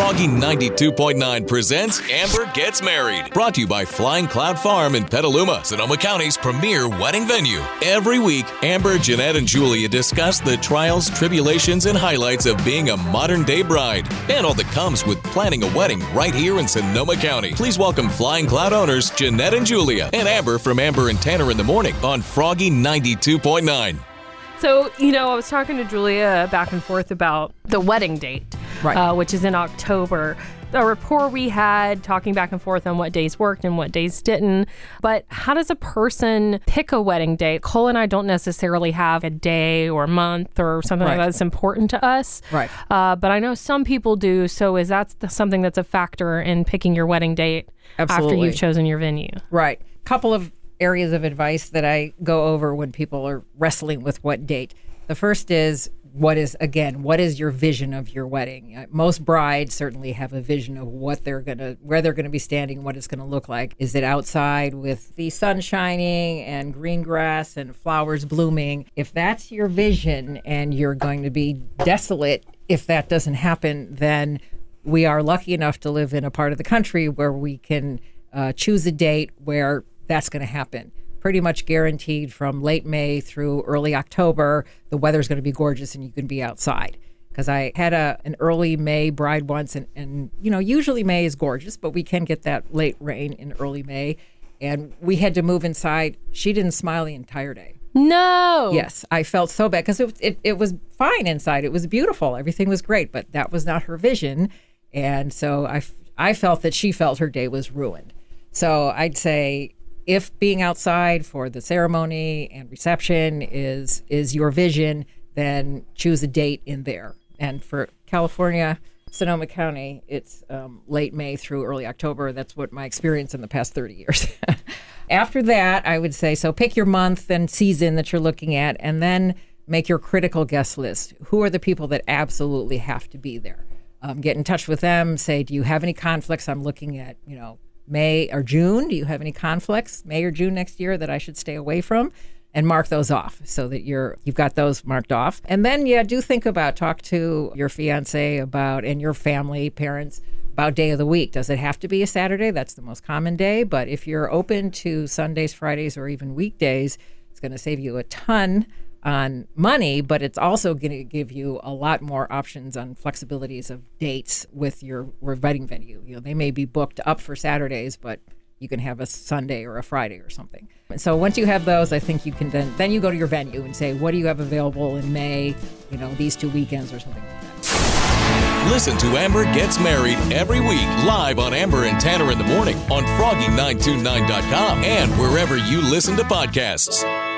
Froggy 92.9 presents Amber Gets Married. Brought to you by Flying Cloud Farm in Petaluma, Sonoma County's premier wedding venue. Every week, Amber, Jeannette, and Julia discuss the trials, tribulations, and highlights of being a modern day bride and all that comes with planning a wedding right here in Sonoma County. Please welcome Flying Cloud owners Jeannette and Julia and Amber from Amber and Tanner in the Morning on Froggy 92.9. So, you know, I was talking to Julia back and forth about the wedding date, Right. uh, which is in October. The rapport we had talking back and forth on what days worked and what days didn't. But how does a person pick a wedding date? Cole and I don't necessarily have a day or month or something Right. that that's important to us. Right. Uh, but I know some people do. So is that something that's a factor in picking your wedding date after you've chosen your venue? Right. Couple of areas of advice that I go over when people are wrestling with what date. The first is what is again what is your vision of your wedding? Uh, most brides certainly have a vision of what they're gonna where they're gonna be standing what it's gonna look like. Is it outside with the sun shining and green grass and flowers blooming? If that's your vision and you're going to be desolate if that doesn't happen then we are lucky enough to live in a part of the country where we can uh, choose a date where that's going to happen. Pretty much guaranteed from late May through early October, the weather's going to be gorgeous and you can be outside. Because I had a an early May bride once, and, and you know usually May is gorgeous, but we can get that late rain in early May, and we had to move inside. She didn't smile the entire day. No. Yes, I felt so bad because it, it it was fine inside. It was beautiful. Everything was great, but that was not her vision, and so I I felt that she felt her day was ruined. So I'd say if being outside for the ceremony and reception is is your vision, then choose a date in there. And for California, Sonoma County, it's um, late May through early October. That's what my experience in the past 30 years. After that, I would say so pick your month and season that you're looking at, and then make your critical guest list. Who are the people that absolutely have to be there? Um, get in touch with them. Say, do you have any conflicts? I'm looking at, you know, May or June. Do you have any conflicts, May or June next year, that I should stay away from? And mark those off so that you're you've got those marked off. And then yeah, do think about talk to your fiance about and your family, parents about day of the week. Does it have to be a Saturday? That's the most common day. But if you're open to Sundays, Fridays, or even weekdays, it's going to save you a ton on money, but it's also going to give you a lot more options on flexibilities of dates with your wedding venue. You know, they may be booked up for Saturdays, but you can have a Sunday or a Friday or something. And so once you have those, I think you can then then you go to your venue and say, what do you have available in May? You know, these two weekends or something like that. Listen to Amber Gets Married every week live on Amber and Tanner in the Morning on Froggy929.com and wherever you listen to podcasts.